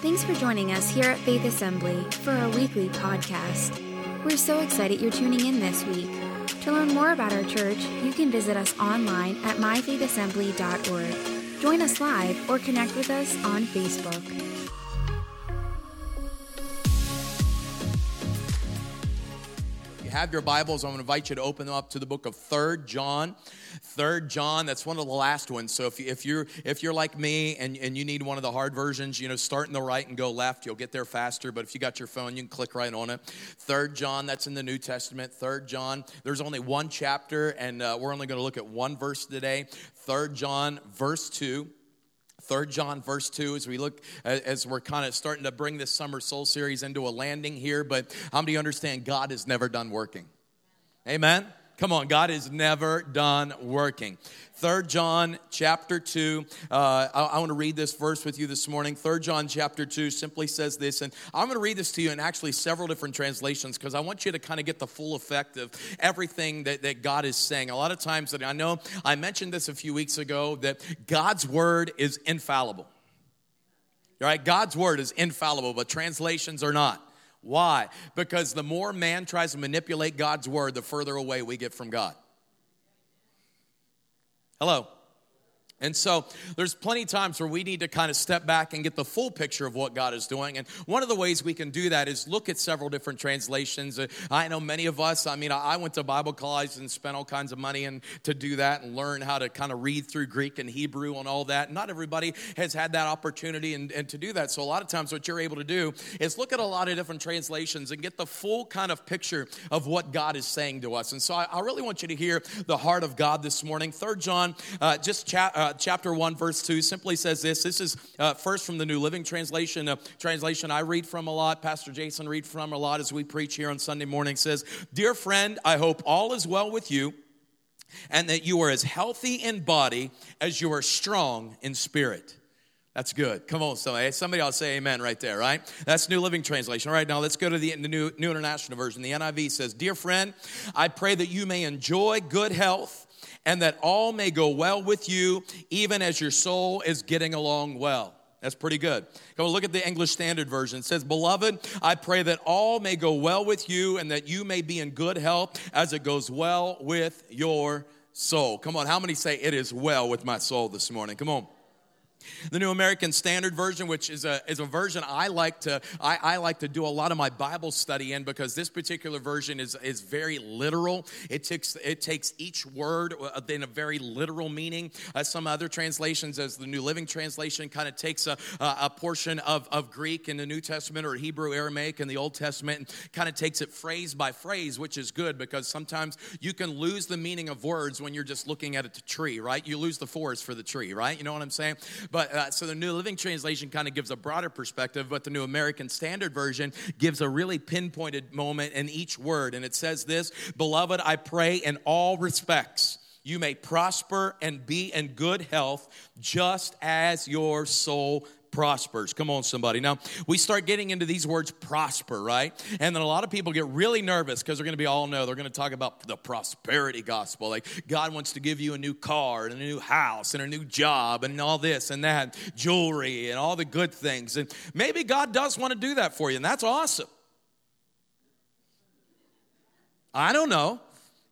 Thanks for joining us here at Faith Assembly for our weekly podcast. We're so excited you're tuning in this week. To learn more about our church, you can visit us online at myfaithassembly.org. Join us live or connect with us on Facebook. Have your Bibles, I'm going to invite you to open them up to the book of Third John. Third John, that's one of the last ones. So if, you, if you're if you're like me and, and you need one of the hard versions, you know, start in the right and go left, you'll get there faster. But if you got your phone, you can click right on it. Third John, that's in the New Testament. Third John, there's only one chapter, and uh, we're only going to look at one verse today. Third John, verse two. Third John verse 2 as we look as we're kind of starting to bring this summer soul series into a landing here but how many understand God is never done working? Amen Come on, God is never done working. Third John chapter 2. Uh, I, I want to read this verse with you this morning. Third John chapter 2 simply says this, and I'm going to read this to you in actually several different translations because I want you to kind of get the full effect of everything that, that God is saying. A lot of times that I know I mentioned this a few weeks ago that God's word is infallible. All right, God's word is infallible, but translations are not. Why? Because the more man tries to manipulate God's word, the further away we get from God. Hello. And so there's plenty of times where we need to kind of step back and get the full picture of what God is doing. And one of the ways we can do that is look at several different translations. Uh, I know many of us, I mean, I went to Bible college and spent all kinds of money and to do that and learn how to kind of read through Greek and Hebrew and all that. Not everybody has had that opportunity and, and to do that. So a lot of times what you're able to do is look at a lot of different translations and get the full kind of picture of what God is saying to us. And so I, I really want you to hear the heart of God this morning. Third John, uh, just chat. Uh, uh, chapter 1, verse 2 simply says this. This is uh, first from the New Living Translation, a translation I read from a lot, Pastor Jason read from a lot as we preach here on Sunday morning. says, Dear friend, I hope all is well with you and that you are as healthy in body as you are strong in spirit. That's good. Come on, somebody. Somebody else say amen right there, right? That's New Living Translation. All right, now let's go to the, the New, New International Version. The NIV says, Dear friend, I pray that you may enjoy good health and that all may go well with you, even as your soul is getting along well. That's pretty good. Go look at the English Standard Version. It says, Beloved, I pray that all may go well with you and that you may be in good health as it goes well with your soul. Come on, how many say it is well with my soul this morning? Come on. The New American Standard Version, which is a, is a version I like to I, I, like to do a lot of my Bible study in because this particular version is, is very literal. It takes it takes each word uh, in a very literal meaning. Uh, some other translations, as the New Living Translation, kind of takes a, a portion of, of Greek in the New Testament or Hebrew Aramaic in the Old Testament and kind of takes it phrase by phrase, which is good because sometimes you can lose the meaning of words when you're just looking at a tree, right? You lose the forest for the tree, right? You know what I'm saying? But uh, so the New Living Translation kind of gives a broader perspective, but the New American Standard Version gives a really pinpointed moment in each word. And it says this Beloved, I pray in all respects you may prosper and be in good health, just as your soul prospers. Come on, somebody. Now, we start getting into these words prosper, right? And then a lot of people get really nervous because they're going to be all no. They're going to talk about the prosperity gospel. Like God wants to give you a new car and a new house and a new job and all this and that, jewelry and all the good things. And maybe God does want to do that for you, and that's awesome. I don't know.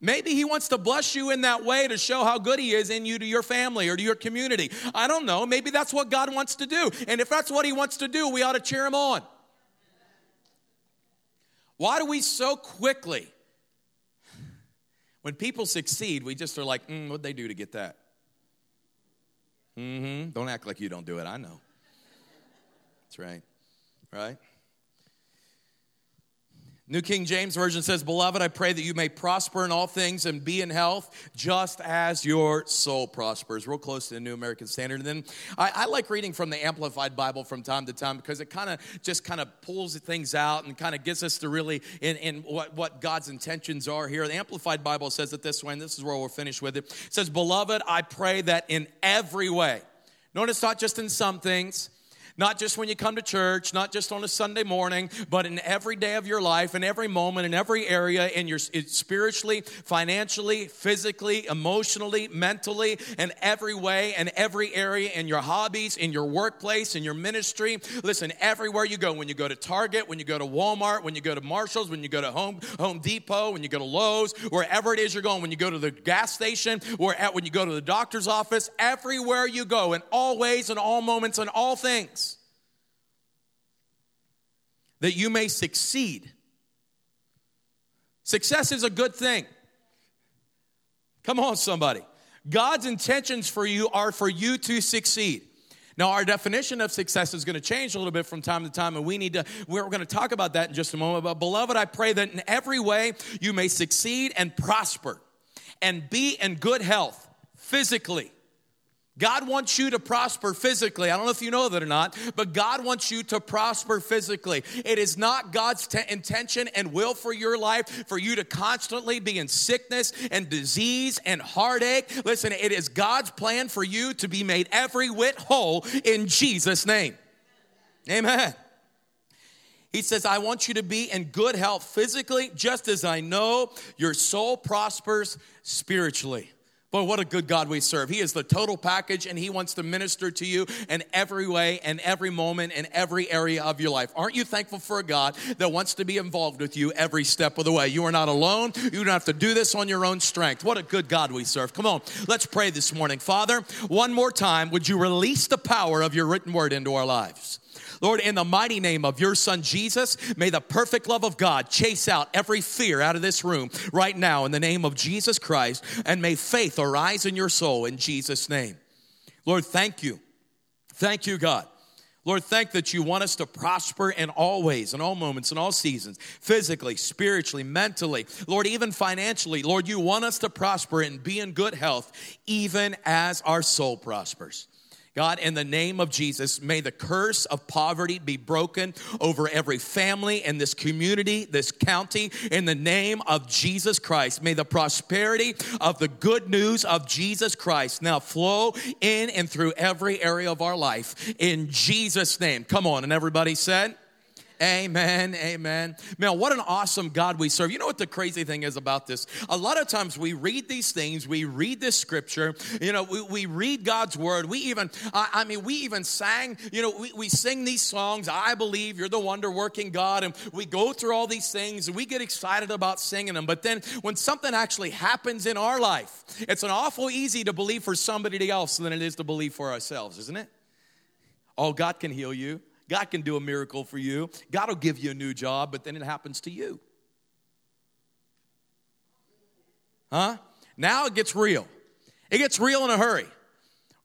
Maybe he wants to bless you in that way to show how good he is in you to your family or to your community. I don't know. Maybe that's what God wants to do. And if that's what he wants to do, we ought to cheer him on. Why do we so quickly, when people succeed, we just are like, mm, what'd they do to get that? Mm-hmm. Don't act like you don't do it. I know. That's right. Right? New King James Version says, Beloved, I pray that you may prosper in all things and be in health, just as your soul prospers. Real close to the New American Standard. And then I, I like reading from the Amplified Bible from time to time because it kind of just kind of pulls things out and kind of gets us to really in, in what, what God's intentions are here. The Amplified Bible says it this way, and this is where we'll finish with it. It says, Beloved, I pray that in every way, notice not just in some things, Not just when you come to church, not just on a Sunday morning, but in every day of your life, in every moment, in every area, in your spiritually, financially, physically, emotionally, mentally, in every way, in every area, in your hobbies, in your workplace, in your ministry. Listen, everywhere you go, when you go to Target, when you go to Walmart, when you go to Marshalls, when you go to Home, Home Depot, when you go to Lowe's, wherever it is you're going, when you go to the gas station, at, when you go to the doctor's office, everywhere you go, in all ways, in all moments, in all things that you may succeed. Success is a good thing. Come on, somebody. God's intentions for you are for you to succeed. Now, our definition of success is going to change a little bit from time to time, and we need to, we're going to talk about that in just a moment. But, beloved, I pray that in every way you may succeed and prosper and be in good health physically, God wants you to prosper physically. I don't know if you know that or not, but God wants you to prosper physically. It is not God's t- intention and will for your life for you to constantly be in sickness and disease and heartache. Listen, it is God's plan for you to be made every whit whole in Jesus' name. Amen. He says, I want you to be in good health physically, just as I know your soul prospers spiritually. But what a good God we serve. He is the total package and He wants to minister to you in every way and every moment and every area of your life. Aren't you thankful for a God that wants to be involved with you every step of the way? You are not alone. You don't have to do this on your own strength. What a good God we serve. Come on, let's pray this morning. Father, one more time, would you release the power of your written word into our lives? Lord, in the mighty name of your son Jesus, may the perfect love of God chase out every fear out of this room right now in the name of Jesus Christ, and may faith arise in your soul in Jesus' name. Lord, thank you. Thank you, God. Lord, thank that you want us to prosper in all ways, in all moments, in all seasons, physically, spiritually, mentally, Lord, even financially. Lord, you want us to prosper and be in good health, even as our soul prospers. God, in the name of Jesus, may the curse of poverty be broken over every family in this community, this county, in the name of Jesus Christ. May the prosperity of the good news of Jesus Christ now flow in and through every area of our life. In Jesus' name. Come on. And everybody said, Amen. Amen. Man, what an awesome God we serve. You know what the crazy thing is about this? A lot of times we read these things, we read this scripture, you know, we, we read God's word. We even, I, mean, we even sang, you know, we, we sing these songs, I believe you're the wonder working God, and we go through all these things and we get excited about singing them. But then when something actually happens in our life, it's an awful easy to believe for somebody else than it is to believe for ourselves, isn't it? Oh, God can heal you. God can do a miracle for you. God will give you a new job, but then it happens to you. Huh? Now it gets real. It gets real in a hurry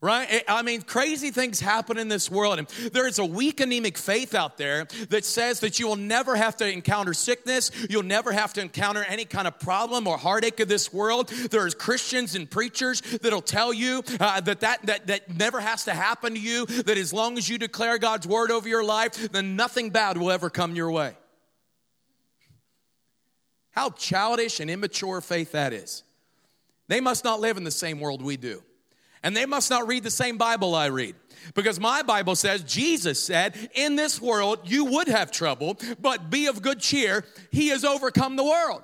right? I mean, crazy things happen in this world. And there's a weak anemic faith out there that says that you will never have to encounter sickness. You'll never have to encounter any kind of problem or heartache of this world. There's Christians and preachers that'll tell you uh, that, that, that, that never has to happen to you, that as long as you declare God's word over your life, then nothing bad will ever come your way. How childish and immature faith that is. They must not live in the same world we do. And they must not read the same Bible I read. Because my Bible says, Jesus said, In this world you would have trouble, but be of good cheer. He has overcome the world.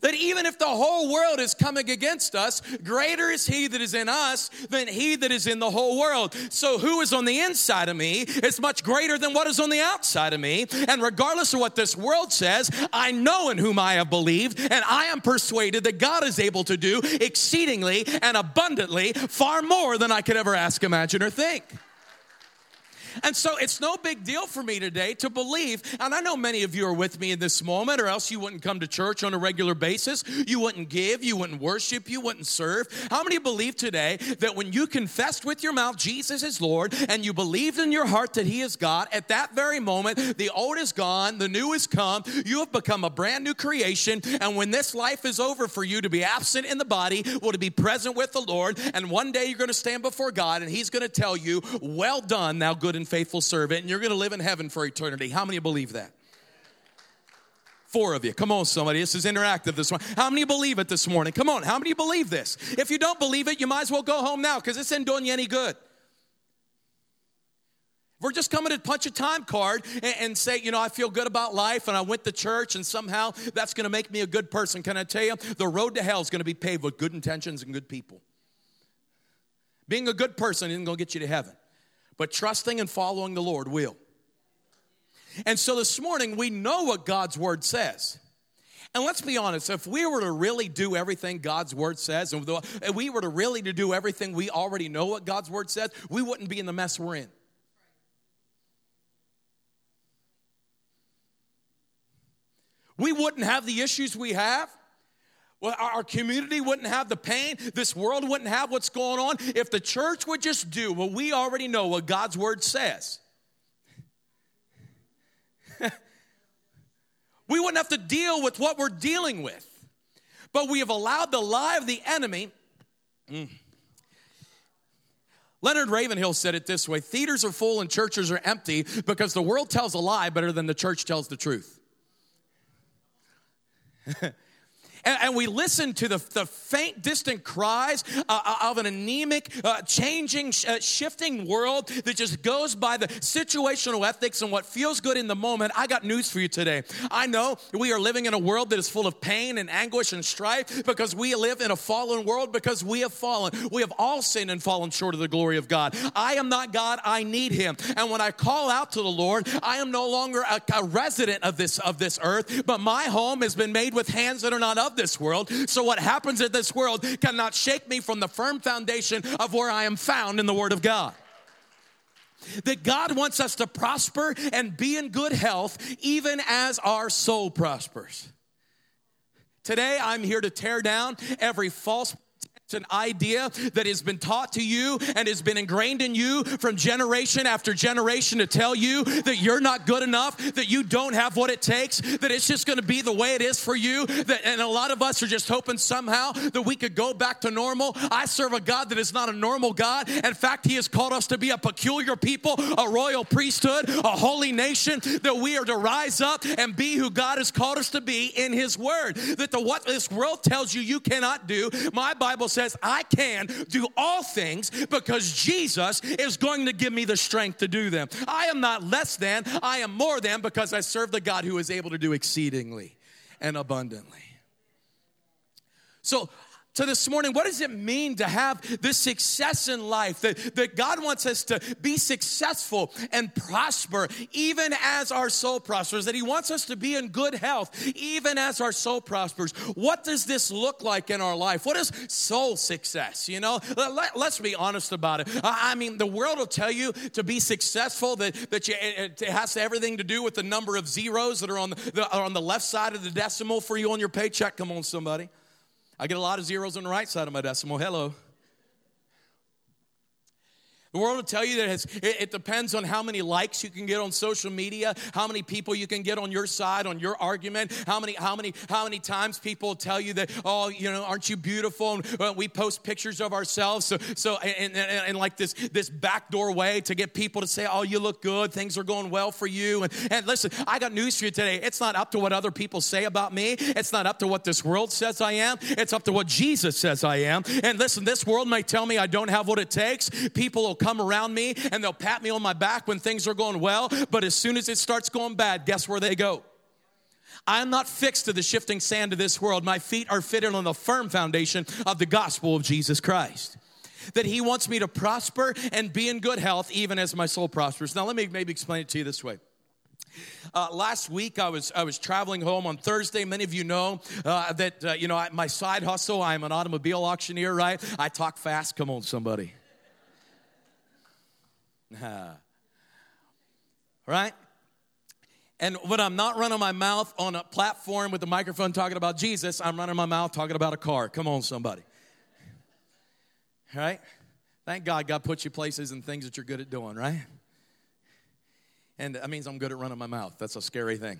That even if the whole world is coming against us, greater is He that is in us than He that is in the whole world. So, who is on the inside of me is much greater than what is on the outside of me. And regardless of what this world says, I know in whom I have believed, and I am persuaded that God is able to do exceedingly and abundantly far more than I could ever ask, imagine, or think. And so it's no big deal for me today to believe, and I know many of you are with me in this moment, or else you wouldn't come to church on a regular basis. You wouldn't give, you wouldn't worship, you wouldn't serve. How many believe today that when you confessed with your mouth Jesus is Lord and you believed in your heart that He is God, at that very moment, the old is gone, the new has come, you have become a brand new creation, and when this life is over for you to be absent in the body, will to be present with the Lord, and one day you're going to stand before God and He's going to tell you, Well done, thou good and faithful servant, and you're going to live in heaven for eternity. How many believe that? Four of you. Come on, somebody. This is interactive this morning. How many believe it this morning? Come on. How many believe this? If you don't believe it, you might as well go home now because this isn't doing you any good. We're just coming to punch a time card and, and, say, you know, I feel good about life and I went to church and somehow that's going to make me a good person, can I tell you? The road to hell is going to be paved with good intentions and good people. Being a good person isn't going to get you to heaven, but trusting and following the Lord will. And so this morning, we know what God's word says. And let's be honest, if we were to really do everything God's word says, and if we were to really to do everything we already know what God's word says, we wouldn't be in the mess we're in. We wouldn't have the issues we have. Well, our community wouldn't have the pain. This world wouldn't have what's going on if the church would just do what we already know, what God's word says. we wouldn't have to deal with what we're dealing with. But we have allowed the lie of the enemy. Mm. Leonard Ravenhill said it this way Theaters are full and churches are empty because the world tells a lie better than the church tells the truth. And, and we listen to the, the faint, distant cries uh, uh, of an anemic, uh, changing, uh, shifting world that just goes by the situational ethics and what feels good in the moment. I got news for you today. I know we are living in a world that is full of pain and anguish and strife because we live in a fallen world because we have fallen. We have all sinned and fallen short of the glory of God. I am not God, I need Him. And when I call out to the Lord, I am no longer a, a resident of this, of this earth, but my home has been made with hands that are not of this world. So what happens in this world cannot shake me from the firm foundation of where I am found in the Word of God that God wants us to prosper and be in good health, even as our soul prospers. Today, I'm here to tear down every false it's an idea that has been taught to you and has been ingrained in you from generation after generation to tell you that you're not good enough, that you don't have what it takes, that it's just going to be the way it is for you. That, and a lot of us are just hoping somehow that we could go back to normal. I serve a God that is not a normal God. In fact, He has called us to be a peculiar people, a royal priesthood, a holy nation, that we are to rise up and be who God has called us to be in His Word. That the what this world tells you you cannot do, my Bible says says, I can do all things because Jesus is going to give me the strength to do them. I am not less than, I am more than because I serve the God who is able to do exceedingly and abundantly. So, so, this morning, what does it mean to have this success in life? That, that God wants us to be successful and prosper, even as our soul prospers, that He wants us to be in good health, even as our soul prospers. What does this look like in our life? What is soul success? You know, let, us be honest about it. I mean, the world will tell you to be successful that, that you, it has everything to do with the number of zeros that are on the, are on the left side of the decimal for you on your paycheck. Come on, somebody. I get a lot of zeros on the right side of my decimal. Hello. The world will tell you that it, it, depends on how many likes you can get on social media, how many people you can get on your side on your argument, how many how many how many times people tell you that oh you know aren't you beautiful? And well, we post pictures of ourselves so so and, and, and, like this this backdoor way to get people to say oh you look good, things are going well for you. And, and listen, I got news for you today. It's not up to what other people say about me. It's not up to what this world says I am. It's up to what Jesus says I am. And listen, this world may tell me I don't have what it takes. People come around me and they'll pat me on my back when things are going well, but as soon as it starts going bad, guess where they go? I am not fixed to the shifting sand of this world. My feet are fitted on the firm foundation of the gospel of Jesus Christ. That he wants me to prosper and be in good health, even as my soul prospers. Now, let me maybe explain it to you this way. Uh, last week, I was I was traveling home on Thursday. Many of you know uh, that uh, you know I, my side hustle. I'm an automobile auctioneer, right? I talk fast. Come on, somebody. right? And when I'm not running my mouth on a platform with a microphone talking about Jesus, I'm running my mouth talking about a car. Come on, somebody. Right? Thank God God put you places and things that you're good at doing, right? And that means I'm good at running my mouth. That's a scary thing.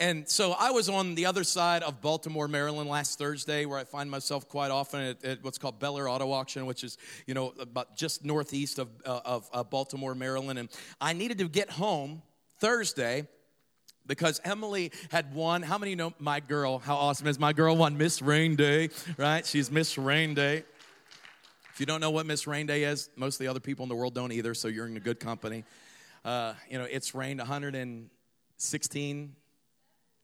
And so I was on the other side of Baltimore, Maryland last Thursday, where I find myself quite often at, at what's called Bel Air Auto Auction, which is, you know, about just northeast of, uh, of, of Baltimore, Maryland. And I needed to get home Thursday because Emily had won. How many know my girl? How awesome is my girl won Miss Rain Day, right? She's Miss Rain Day. If you don't know what Miss Rain Day is, most of the other people in the world don't either, so you're in a good company. Uh, you know, it's rained 116,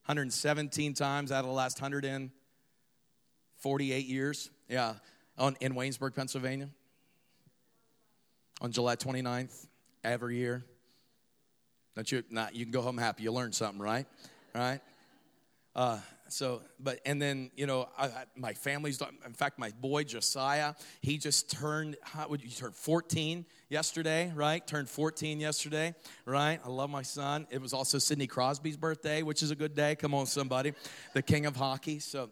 117 times out of the last 148 years. Yeah, on, in Waynesburg, Pennsylvania. On July 29th, every year. Don't you? Not, you can go home happy. You learned something, right? Right? Uh, so, but, and then, you know, I, I, my family's, in fact, my boy Josiah, he just turned, how would you turn 14 yesterday, right? Turned 14 yesterday, right? I love my son. It was also Sidney Crosby's birthday, which is a good day. Come on, somebody. The king of hockey. So,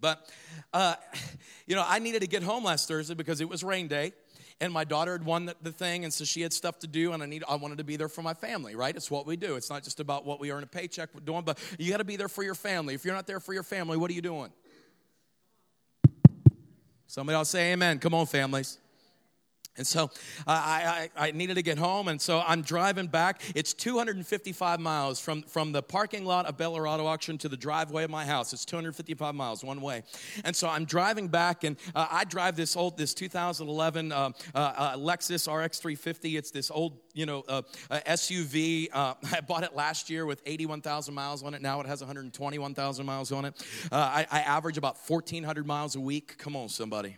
but, uh, you know, I needed to get home last Thursday because it was rain day and my daughter had won the, the, thing and so she had stuff to do and i need i wanted to be there for my family right? It's what we do. It's not just about what we earn a paycheck doing but you got to be there for your family. If you're not there for your family what are you doing? Somebody else say amen. Come on families and so I, I, I, needed to get home, and so I'm driving back. It's 255 miles from, from the parking lot of Bel Auto Auction to the driveway of my house. It's 255 miles one way. And so I'm driving back, and uh, I drive this old, this 2011 uh, uh, uh, Lexus RX 350. It's this old, you know, uh, SUV. I bought it last year with 81,000 miles on it. Now it has 121,000 miles on it. I, I average about 1,400 miles a week. Come on, somebody.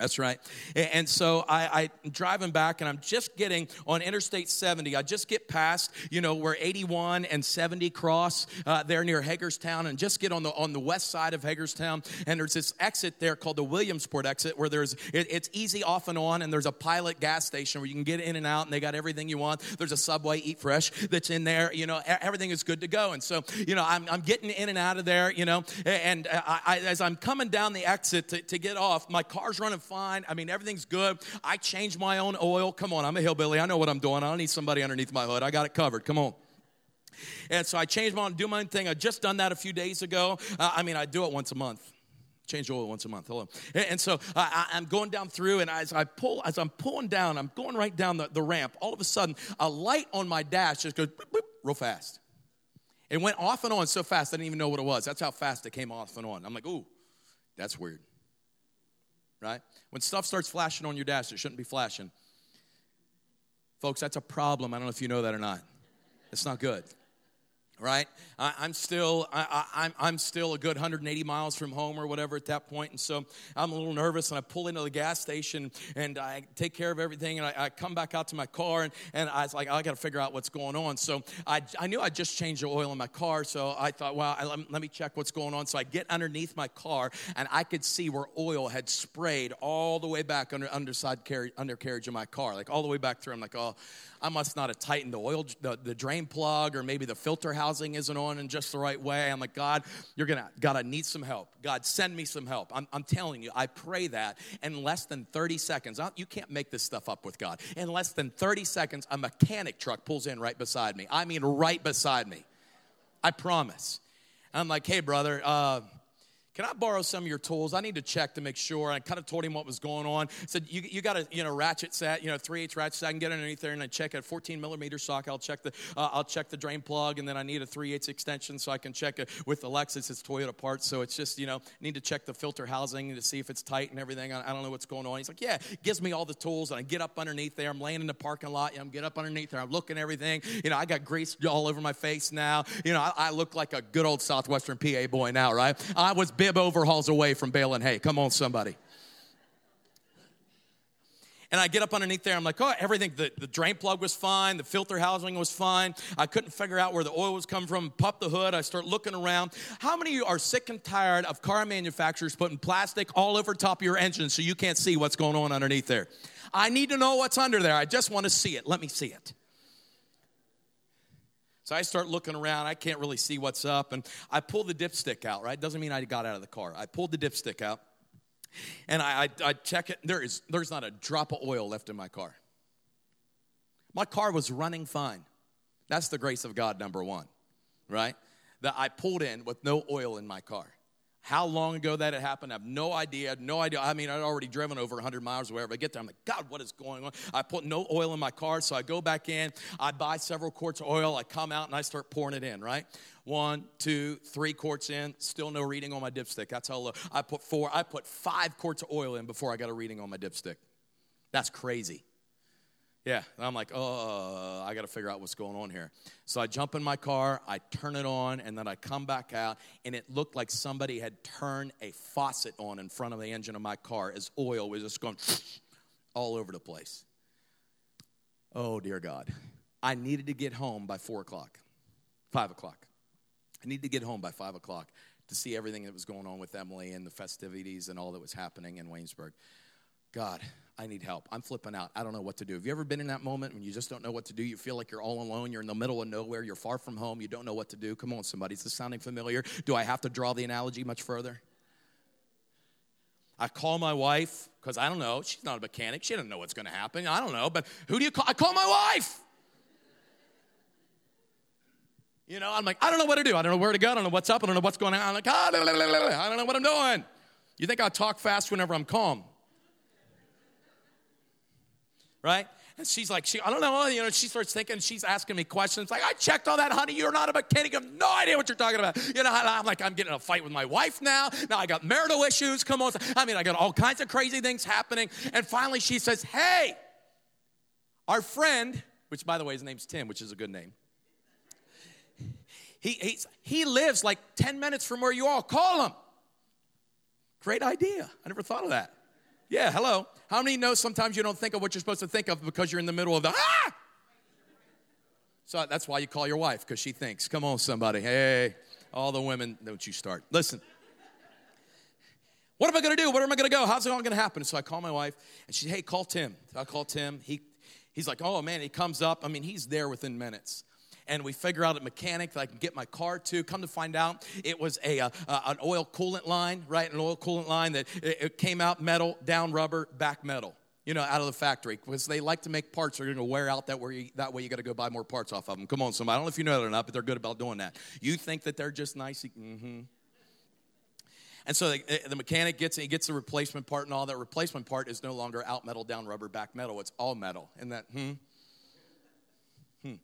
That's right. And so I, am driving back and I'm just getting on Interstate 70. I just get past, you know, where 81 and 70 cross uh, there near Hagerstown and just get on the on the west side of Hagerstown. And there's this exit there called the Williamsport exit where there's it, it's easy off and on and there's a pilot gas station where you can get in and out and they got everything you want. There's a Subway Eat Fresh that's in there. You know, everything is good to go. And so, you know, I'm, I'm getting in and out of there, you know, and I, I, as I'm coming down the exit to, to get off, my car's running fine. I mean, everything's good. I change my own oil. Come on, I'm a hillbilly. I know what I'm doing. I don't need somebody underneath my hood. I got it covered. Come on. And so I changed my own, do my own thing. I just done that a few days ago. Uh, I mean, I do it once a month change oil once a month. Hello. And so I, am going down through, and as I pull, as I'm pulling down, I'm going right down the, the ramp. All of a sudden, a light on my dash just goes boop, boop, real fast. It went off and on so fast I didn't even know what it was. That's how fast it came off and on. I'm like, ooh, that's weird right? When stuff starts flashing on your dash, it shouldn't be flashing. Folks, that's a problem. I don't know if you know that or not. It's not good right? I, am still I, I'm, I'm still a good 180 miles from home or whatever at that point, and so I'm a little nervous. And I pull into the gas station and I take care of everything, and I, I come back out to my car, and, and I was like, I got to figure out what's going on. So I, I knew I just changed the oil in my car, so I thought, well, I, let me check what's going on. So I get underneath my car, and I could see where oil had sprayed all the way back under underside carriage, undercarriage of my car, like all the way back through. I'm like, oh, I must not have tightened the oil, the, the drain plug, or maybe the filter housing isn't on in just the right way. I'm like, God, you're gonna, God, I need some help. God, send me some help. I'm, I'm telling you, I pray that in less than 30 seconds. You can't make this stuff up with God. In less than 30 seconds, a mechanic truck pulls in right beside me. I mean, right beside me. I promise. I'm like, hey, brother, uh, can I borrow some of your tools? I need to check to make sure. I kind of told him what was going on. I said, you, you got a you know ratchet set, you know three eighths ratchet set. I can get underneath there and I check a 14 millimeter socket. I'll check the uh, I'll check the drain plug and then I need a three eighths extension so I can check it with the Lexus. It's Toyota parts, so it's just you know need to check the filter housing to see if it's tight and everything. I, I don't know what's going on. He's like, yeah, gives me all the tools and I get up underneath there. I'm laying in the parking lot. I'm get up underneath there. I'm looking everything. You know, I got grease all over my face now. You know, I, I look like a good old Southwestern PA boy now, right? I was bib overhauls away from baling hay. Come on, somebody. And I get up underneath there. I'm like, oh, everything. The, the drain plug was fine. The filter housing was fine. I couldn't figure out where the oil was coming from. Pop the hood. I start looking around. How many of you are sick and tired of car manufacturers putting plastic all over top of your engine so you can't see what's going on underneath there? I need to know what's under there. I just want to see it. Let me see it. So I start looking around. I can't really see what's up. And I pull the dipstick out, right? Doesn't mean I got out of the car. I pulled the dipstick out and I, I, I check it. There is, there's not a drop of oil left in my car. My car was running fine. That's the grace of God, number one, right? That I pulled in with no oil in my car. How long ago that had happened, I have no idea. No idea. I mean, I'd already driven over 100 miles or wherever. I get there, I'm like, God, what is going on? I put no oil in my car, so I go back in. I buy several quarts of oil. I come out and I start pouring it in, right? One, two, three quarts in, still no reading on my dipstick. That's how low. I put four, I put five quarts of oil in before I got a reading on my dipstick. That's crazy. Yeah, and I'm like, oh, I got to figure out what's going on here. So I jump in my car, I turn it on, and then I come back out, and it looked like somebody had turned a faucet on in front of the engine of my car as oil was just going all over the place. Oh, dear God. I needed to get home by four o'clock, five o'clock. I needed to get home by five o'clock to see everything that was going on with Emily and the festivities and all that was happening in Waynesburg. God, I need help. I'm flipping out. I don't know what to do. Have you ever been in that moment when you just don't know what to do? You feel like you're all alone. You're in the middle of nowhere. You're far from home. You don't know what to do. Come on, somebody. Is this sounding familiar? Do I have to draw the analogy much further? I call my wife because I don't know. She's not a mechanic. She doesn't know what's going to happen. I don't know. But who do you call? I call my wife. You know, I'm like, I don't know what to do. I don't know where to go. I don't know what's up. I don't know what's going on. I'm like, ah, I don't know what I'm doing. You think I talk fast whenever I'm calm? Right? And she's like, she, I don't know, you know, she starts thinking, she's asking me questions like, I checked all that, honey. You're not a mechanic. You have no idea what you're talking about. You know, I'm like, I'm getting a fight with my wife now. Now I got marital issues. Come on. I mean, I got all kinds of crazy things happening. And finally she says, Hey, our friend, which by the way, his name's Tim, which is a good name. He, he lives like 10 minutes from where you are. Call him. Great idea. I never thought of that. Yeah, hello. How many know sometimes you don't think of what you're supposed to think of because you're in the middle of the ah? So that's why you call your wife, because she thinks. Come on, somebody. Hey, all the women, don't you start. Listen. What am I gonna do? Where am I gonna go? How's it all gonna happen? So I call my wife and she, hey, call Tim. I call Tim. He he's like, oh man, he comes up. I mean, he's there within minutes and we figure out a mechanic that I can get my car to. Come to find out, it was a, uh, uh, an oil coolant line, right? An oil coolant line that it, it came out metal, down rubber, back metal you know, out of the factory because they like to make parts that are going to wear out. That way, that way you got to go buy more parts off of them. Come on, somebody. I don't know if you know that or not, but they're good about doing that. You think that they're just nice? Mm-hmm. And so the, the mechanic gets he gets the replacement part, and all that replacement part is no longer out metal, down rubber, back metal. It's all metal. And that, hmm, hmm.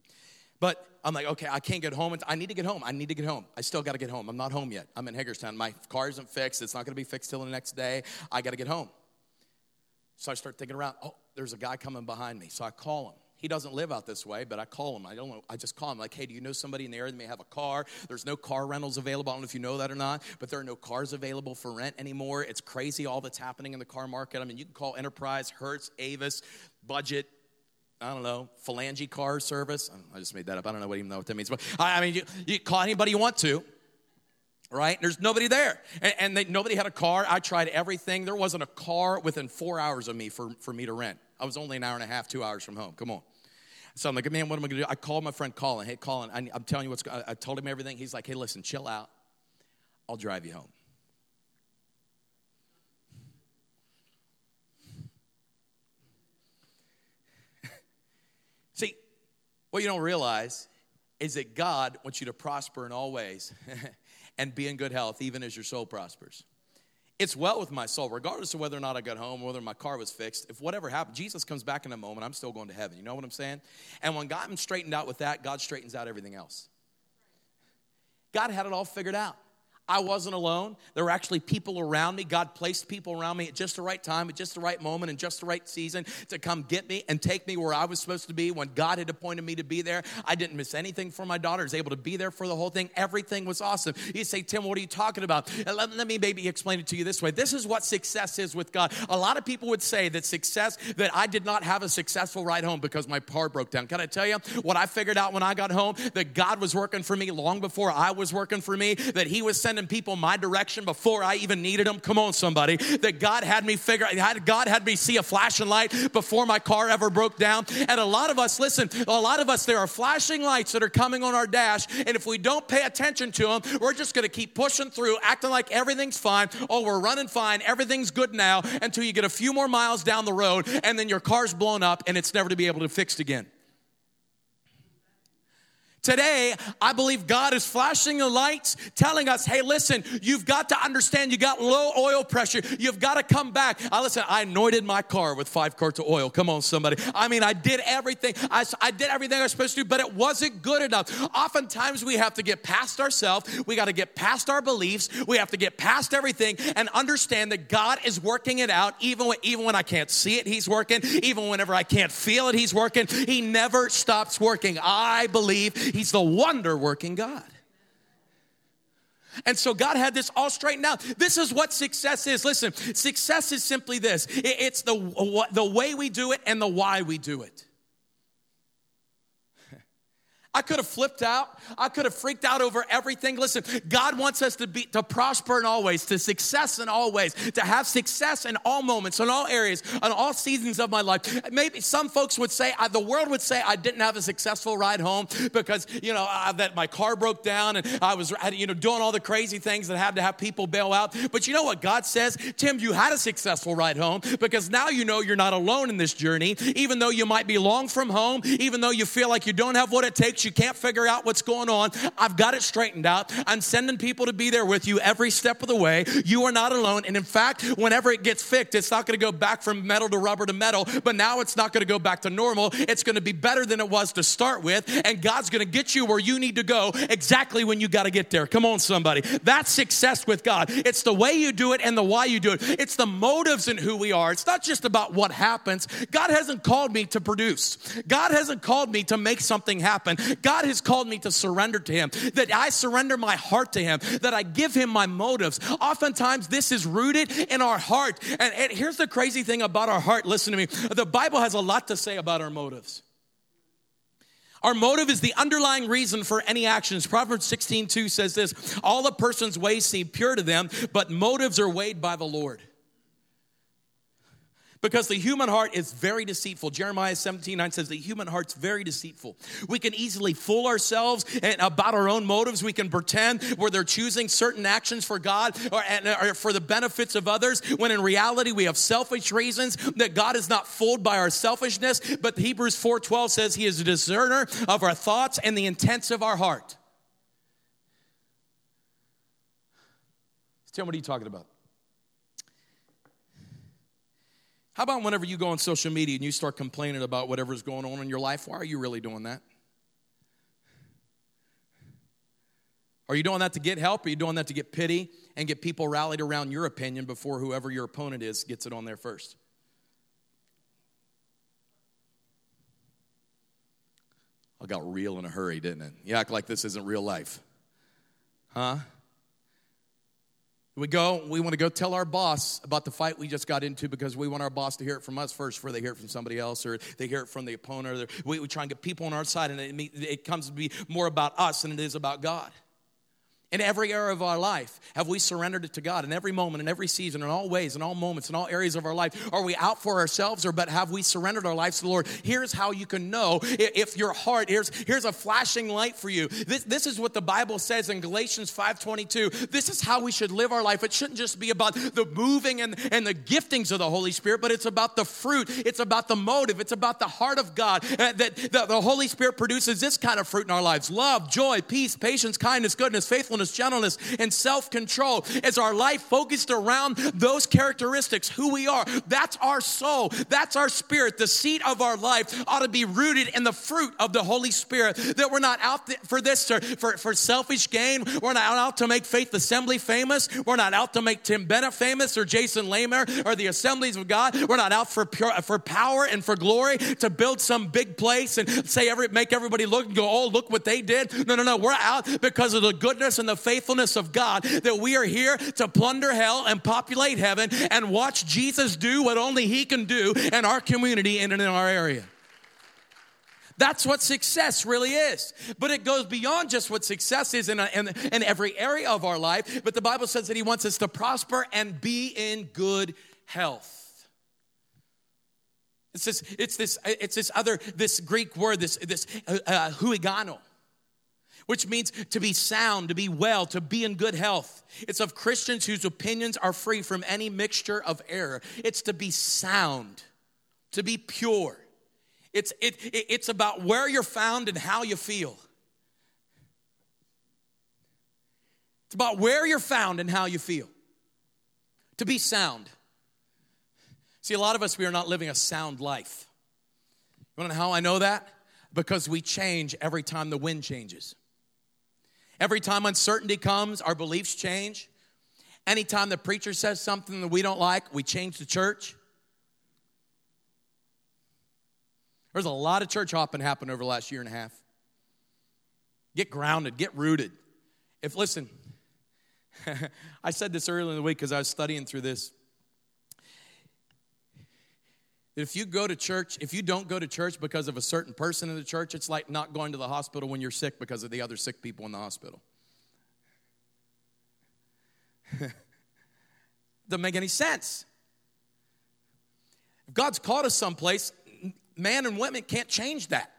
But I'm like, okay, I can't get home. I need to get home. I need to get home. I still got to get home. I'm not home yet. I'm in Hagerstown. My car isn't fixed. It's not going to be fixed till the next day. I got to get home. So I start thinking around. Oh, there's a guy coming behind me. So I call him. He doesn't live out this way, but I call him. I don't know. I just call him like, hey, do you know somebody in the area that may have a car? There's no car rentals available. I don't know if you know that or not, but there are no cars available for rent anymore. It's crazy all that's happening in the car market. I mean, you can call Enterprise, Hertz, Avis, Budget, I don't know, phalange car service. I just made that up. I don't know what even know what that means. But I mean, you, you call anybody you want to, right? There's nobody there. And, and they, nobody had a car. I tried everything. There wasn't a car within four hours of me for, for me to rent. I was only an hour and a half, two hours from home. Come on. So I'm like, man, what am I gonna do? I called my friend Colin. Hey, Colin, I, am telling you what's. I told him everything. He's like, hey, listen, chill out. I'll drive you home. What you don't realize is that God wants you to prosper in all ways and be in good health, even as your soul prospers. It's well with my soul, regardless of whether or not I got home, whether my car was fixed. If whatever happened, Jesus comes back in a moment, I'm still going to heaven. You know what I'm saying? And when God straightened out with that, God straightens out everything else. God had it all figured out. I wasn't alone. There were actually people around me. God placed people around me at just the right time, at just the right moment, and just the right season to come get me and take me where I was supposed to be when God had appointed me to be there. I didn't miss anything for my daughter. I was able to be there for the whole thing. Everything was awesome. You say, Tim, what are you talking about? Let, let me maybe explain it to you this way. This is what success is with God. A lot of people would say that success, that I did not have a successful ride home because my car broke down. Can I tell you what I figured out when I got home? That God was working for me long before I was working for me, that He was sending people my direction before I even needed them. Come on, somebody. That God had me figure, God had me see a flashing light before my car ever broke down. And a lot of us, listen, a lot of us, there are flashing lights that are coming on our dash. And if we don't pay attention to them, we're just going to keep pushing through, acting like everything's fine. Oh, we're running fine. Everything's good now until you get a few more miles down the road and then your car's blown up and it's never to be able to fixed again. Today, I believe God is flashing the lights, telling us, hey, listen, you've got to understand you got low oil pressure. You've got to come back. I listen, I anointed my car with five quarts of oil. Come on, somebody. I mean, I did everything. I, I did everything I was supposed to do, but it wasn't good enough. Oftentimes, we have to get past ourselves. We got to get past our beliefs. We have to get past everything and understand that God is working it out. Even when, even when I can't see it, He's working. Even whenever I can't feel it, He's working. He never stops working. I believe He's the wonder working God. And so God had this all straightened out. This is what success is. Listen, success is simply this it's the, the way we do it and the why we do it. I could have flipped out. I could have freaked out over everything. Listen, God wants us to be to prosper in all ways, to success in all ways, to have success in all moments, in all areas, in all seasons of my life. Maybe some folks would say, the world would say, I didn't have a successful ride home because you know uh, that my car broke down and I was you know doing all the crazy things that had to have people bail out. But you know what God says, Tim? You had a successful ride home because now you know you're not alone in this journey. Even though you might be long from home, even though you feel like you don't have what it takes you can't figure out what's going on, I've got it straightened out. I'm sending people to be there with you every step of the way. You are not alone. And in fact, whenever it gets fixed, it's not going to go back from metal to rubber to metal, but now it's not going to go back to normal. It's going to be better than it was to start with. And God's going to get you where you need to go exactly when you got to get there. Come on, somebody. That's success with God. It's the way you do it and the why you do it. It's the motives in who we are. It's not just about what happens. God hasn't called me to produce, God hasn't called me to make something happen. God has called me to surrender to Him, that I surrender my heart to Him, that I give Him my motives. Oftentimes, this is rooted in our heart. And, and here's the crazy thing about our heart listen to me the Bible has a lot to say about our motives. Our motive is the underlying reason for any actions. Proverbs 16, 2 says this All a person's ways seem pure to them, but motives are weighed by the Lord because the human heart is very deceitful. Jeremiah 17 9 says the human heart's very deceitful. We can easily fool ourselves about our own motives. We can pretend where they're choosing certain actions for God or, or for the benefits of others, when in reality we have selfish reasons that God is not fooled by our selfishness. But Hebrews 4:12 says he is a discerner of our thoughts and the intents of our heart. Tim, what are you talking about? How about whenever you go on social media and you start complaining about whatever's going on in your life? Why are you really doing that? Are you doing that to get help? Are you doing that to get pity and get people rallied around your opinion before whoever your opponent is gets it on there first? I got real in a hurry, didn't it? You act like this isn't real life. Huh? We go, we want to go tell our boss about the fight we just got into because we want our boss to hear it from us first before they hear it from somebody else or they hear it from the opponent. Or we, we try and get people on our side, and it, it comes to be more about us than it is about God. In every area of our life, have we surrendered it to God? In every moment, in every season, in all ways, in all moments, in all areas of our life, are we out for ourselves or but have we surrendered our lives to the Lord? Here's how you can know if your heart, here's, here's a flashing light for you. This, this is what the Bible says in Galatians 5.22. This is how we should live our life. It shouldn't just be about the moving and, and the giftings of the Holy Spirit, but it's about the fruit. It's about the motive. It's about the heart of God. Uh, that the, the Holy Spirit produces this kind of fruit in our lives. Love, joy, peace, patience, kindness, goodness, faithfulness, gentleness, and self control. Is our life focused around those characteristics, who we are? That's our soul. That's our spirit. The seat of our life ought to be rooted in the fruit of the Holy Spirit. That we're not out for this, for, for selfish gain. We're not out to make Faith Assembly famous. We're not out to make Tim Bennett famous or Jason Lamer or the Assemblies of God. We're not out for pure, for power and for glory to build some big place and say every make everybody look and go, oh, look what they did. No, no, no. We're out because of the goodness and the faithfulness of God that we are here to plunder hell and populate heaven and watch Jesus do what only He can do in our community and in our area. That's what success really is. But it goes beyond just what success is in, a, in, in, every area of our life. But the Bible says that He wants us to prosper and be in good health. It's this, it's this, it's this other, this Greek word, this, this uh, uh, hugiaino which means to be sound, to be well, to be in good health. It's of Christians whose opinions are free from any mixture of error. It's to be sound, to be pure. It's, it, it's about where you're found and how you feel. It's about where you're found and how you feel. To be sound. See, a lot of us, we are not living a sound life. You wanna know how I know that? Because we change every time the wind changes. Every time uncertainty comes, our beliefs change. Anytime the preacher says something that we don't like, we change the church. There's a lot of church hopping happened over the last year and a half. Get grounded, get rooted. If, listen, I said this earlier in the week because I was studying through this. If you go to church, if you don't go to church because of a certain person in the church, it's like not going to the hospital when you're sick because of the other sick people in the hospital. Doesn't make any sense. If God's called us someplace, man and women can't change that.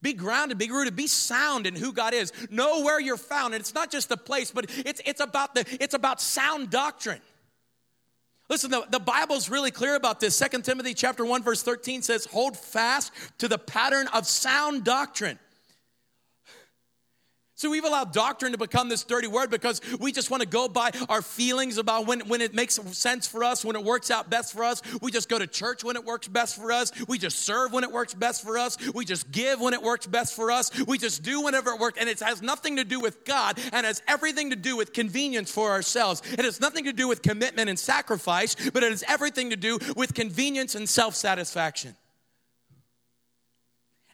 Be grounded, be rooted, be sound in who God is. Know where you're found. And it's not just the place, but it's, it's, about, the, it's about sound doctrine. Listen, the, the Bible's really clear about this. Second Timothy chapter 1, verse 13 says, hold fast to the pattern of sound doctrine. So we've allowed doctrine to become this dirty word because we just want to go by our feelings about when, when it makes sense for us, when it works out best for us. We just go to church when it works best for us. We just serve when it works best for us. We just give when it works best for us. We just do whenever it works. And it has nothing to do with God and has everything to do with convenience for ourselves. It has nothing to do with commitment and sacrifice, but it has everything to do with convenience and self satisfaction.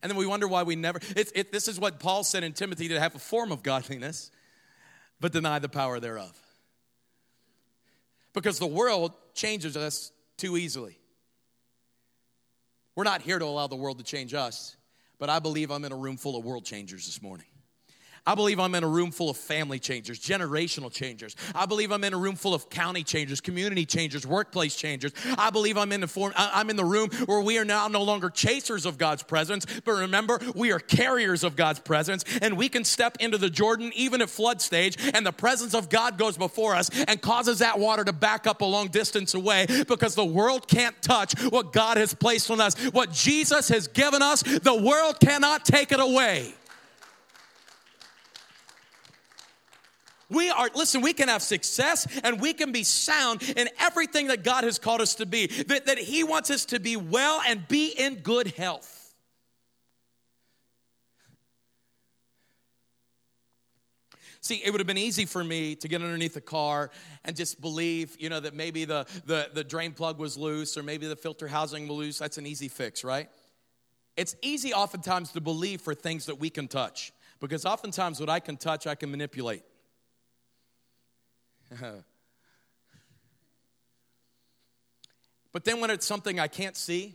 And then we wonder why we never. It, it, this is what Paul said in Timothy to have a form of godliness, but deny the power thereof. Because the world changes us too easily. We're not here to allow the world to change us, but I believe I'm in a room full of world changers this morning. I believe I'm in a room full of family changers, generational changers. I believe I'm in a room full of county changers, community changers, workplace changers. I believe I'm in the form, I'm in the room where we are now no longer chasers of God's presence, but remember, we are carriers of God's presence, and we can step into the Jordan even at flood stage, and the presence of God goes before us and causes that water to back up a long distance away because the world can't touch what God has placed on us. What Jesus has given us, the world cannot take it away. We are, listen, we can have success and we can be sound in everything that God has called us to be. That, that He wants us to be well and be in good health. See, it would have been easy for me to get underneath the car and just believe, you know, that maybe the, the, the drain plug was loose or maybe the filter housing was loose. That's an easy fix, right? It's easy oftentimes to believe for things that we can touch because oftentimes what I can touch, I can manipulate. but then when it's something I can't see,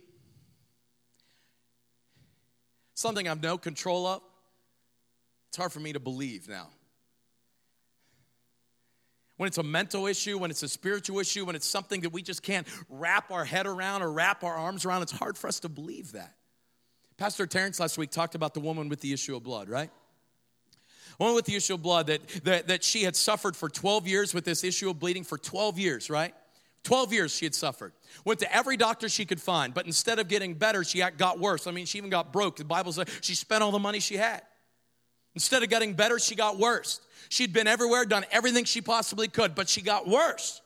something I've no control of, it's hard for me to believe now. When it's a mental issue, when it's a spiritual issue, when it's something that we just can't wrap our head around or wrap our arms around, it's hard for us to believe that. Pastor Terrence last week talked about the woman with the issue of blood, right? One with the issue of blood that, that, that she had suffered for 12 years with this issue of bleeding for 12 years, right? 12 years she had suffered. Went to every doctor she could find, but instead of getting better, she got worse. I mean, she even got broke. The Bible says she spent all the money she had. Instead of getting better, she got worse. She'd been everywhere, done everything she possibly could, but she got worse.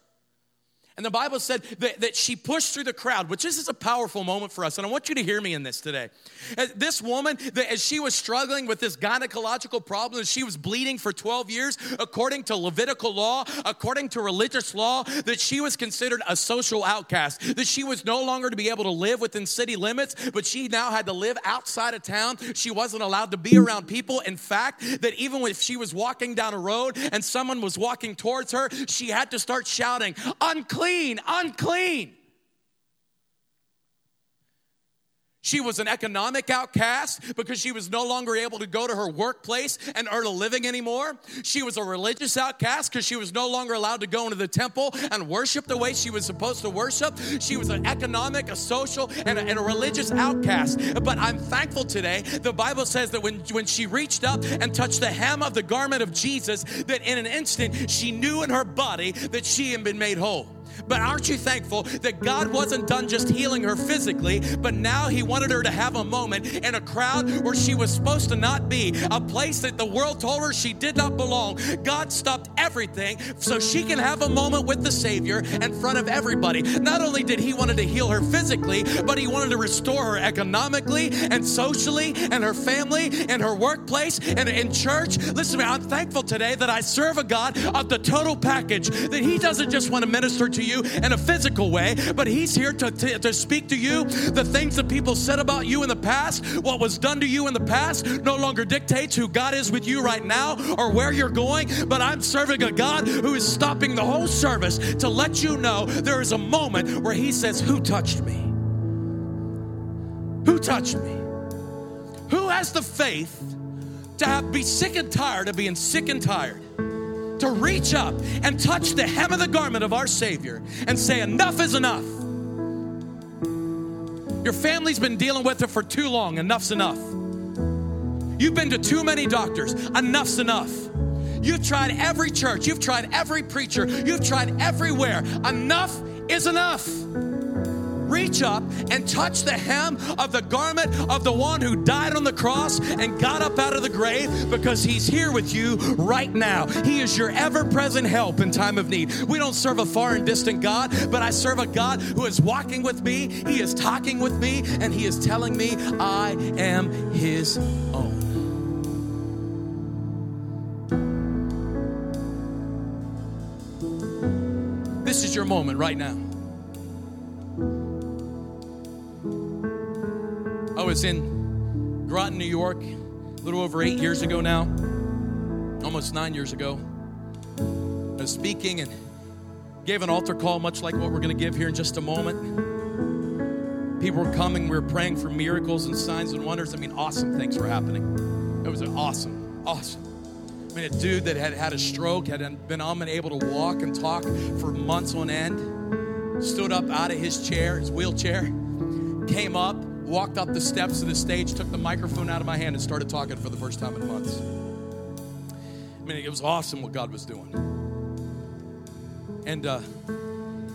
And the Bible said that, that she pushed through the crowd, which this is a powerful moment for us. And I want you to hear me in this today. This woman, that as she was struggling with this gynecological problem, she was bleeding for 12 years, according to Levitical law, according to religious law, that she was considered a social outcast, that she was no longer to be able to live within city limits, but she now had to live outside of town. She wasn't allowed to be around people. In fact, that even if she was walking down a road and someone was walking towards her, she had to start shouting, unclean unclean, unclean. She was an economic outcast because she was no longer able to go to her workplace and earn a living anymore. She was a religious outcast because she was no longer allowed to go into the temple and worship the way she was supposed to worship. She was an economic, a social, and a, and a religious outcast. But I'm thankful today. The Bible says that when, when she reached up and touched the hem of the garment of Jesus, that in an instant she knew in her body that she had been made whole. But aren't you thankful that God wasn't done just healing her physically, but now He wanted her to have a moment in a crowd where she was supposed to not be, a place that the world told her she did not belong. God stopped everything so she can have a moment with the Savior in front of everybody. Not only did He wanted to heal her physically, but He wanted to restore her economically and socially and her family and her workplace and in church. Listen to me, I'm thankful today that I serve a God of the total package, that He doesn't just want to minister to you in a physical way, but He's here to, to, to speak to you. The things that people said about you in the past, what was done to you in the past, no longer dictates who God is with you right now or where you're going. But I'm serving a God who is stopping the whole service to let you know there is a moment where He says, Who touched me? Who touched me? Who has the faith to have, be sick and tired of being sick and tired? To reach up and touch the hem of the garment of our Savior and say, Enough is enough. Your family's been dealing with it for too long. Enough's enough. You've been to too many doctors. Enough's enough. You've tried every church. You've tried every preacher. You've tried everywhere. Enough is enough reach up and touch the hem of the garment of the one who died on the cross and got up out of the grave because he's here with you right now. He is your ever present help in time of need. We don't serve a far and distant God, but I serve a God who is walking with me, He is talking with me, and He is telling me I am His own. This is your moment right now. Was in Groton, New York, a little over eight years ago now, almost nine years ago. I was speaking and gave an altar call, much like what we're going to give here in just a moment. People were coming, we were praying for miracles and signs and wonders. I mean, awesome things were happening. It was awesome, awesome. I mean, a dude that had had a stroke, had been unable to walk and talk for months on end, stood up out of his chair, his wheelchair, came up, walked up the steps of the stage, took the microphone out of my hand, and started talking for the first time in months. I mean, it was awesome what God was doing. And uh,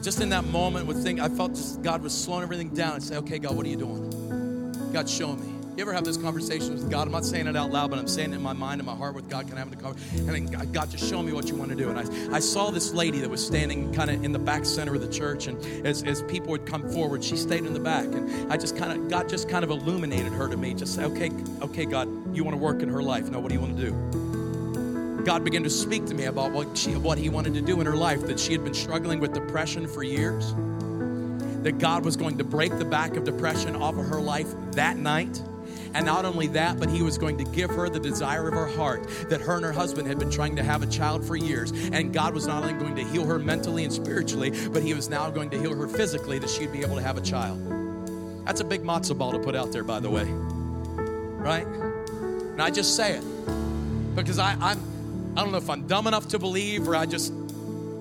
just in that moment, with thing, I felt just God was slowing everything down and say, "Okay, God, what are you doing? God, show me." You ever have this conversation with God? I'm not saying it out loud, but I'm saying it in my mind and my heart with God. Can I have a conversation? And then God, just show me what you want to do. And I, I saw this lady that was standing kind of in the back center of the church, and as, as people would come forward, she stayed in the back. And I just kind of, God just kind of illuminated her to me. Just say, okay, okay, God, you want to work in her life. Now, what do you want to do? God began to speak to me about what, she, what He wanted to do in her life, that she had been struggling with depression for years, that God was going to break the back of depression off of her life that night and not only that, but he was going to give her the desire of her heart that her and her husband had been trying to have a child for years. And God was not only going to heal her mentally and spiritually, but he was now going to heal her physically that she'd be able to have a child. That's a big matzo ball to put out there, by the way. Right? And I just say it because I, I'm, I don't know if I'm dumb enough to believe or I just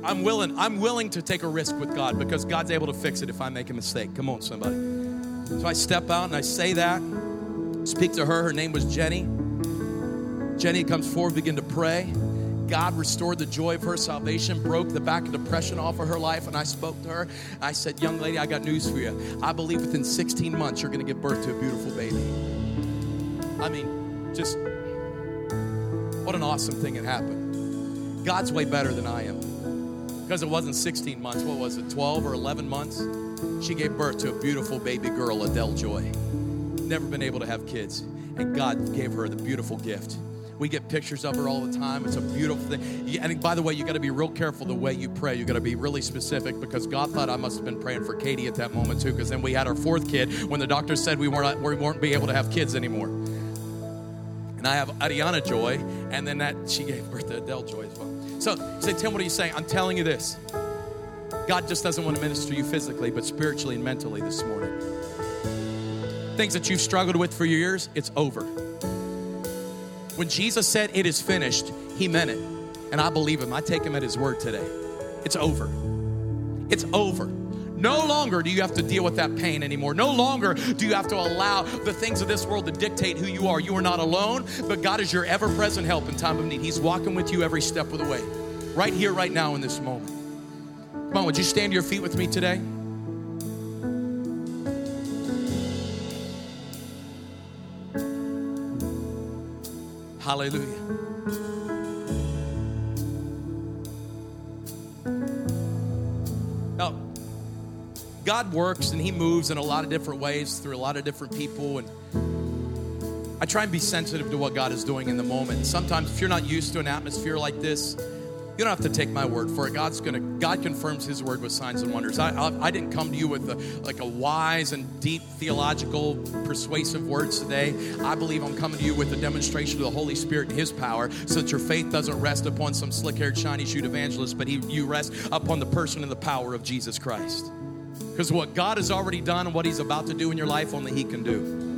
I'm willing. I'm willing to take a risk with God because God's able to fix it if I make a mistake. Come on, somebody. So I step out and I say that speak to her. Her name was Jenny. Jenny comes forward, begin to pray. God restored the joy of her salvation, broke the back of depression off of her life. And I spoke to her. I said, Young lady, I got news for you. I believe within 16 months you're going to give birth to a beautiful baby. I mean, just what an awesome thing had happened. God's way better than I am. Because it wasn't 16 months, what was it, 12 or 11 months? She gave birth to a beautiful baby girl, Adele Joy never been able to have kids, and God gave her the beautiful gift. We get pictures of her all the time. It's a beautiful thing. And by the way, you got to be real careful the way you pray. You got to be really specific because God thought I must have been praying for Katie at that moment too. Because then we had our fourth kid when the doctor said we weren't we weren't be able to have kids anymore. And I have Ariana Joy, and then that she gave birth to Adele Joy as well. So say, Tim, what are you saying? I'm telling you this. God just doesn't want to minister you physically, but spiritually and mentally this morning things that you've struggled with for years, it's over. When Jesus said it is finished, he meant it. And I believe him. I take him at his word today. It's over. It's over. No longer do you have to deal with that pain anymore. No longer do you have to allow the things of this world to dictate who you are. You are not alone, but God is your ever present help in time of need. He's walking with you every step of the way, right here, right now, in this moment. Come on, would you stand to your feet with me today? Hallelujah. Now, God works and He moves in a lot of different ways through a lot of different people. And I try and be sensitive to what God is doing in the moment. Sometimes, if you're not used to an atmosphere like this, you don't have to take my word for it. God's gonna. God confirms His word with signs and wonders. I, I, I didn't come to you with a, like a wise and deep theological, persuasive words today. I believe I'm coming to you with a demonstration of the Holy Spirit and His power, so that your faith doesn't rest upon some slick-haired, shiny-shoed evangelist, but he, you rest upon the person and the power of Jesus Christ. Because what God has already done and what He's about to do in your life, only He can do.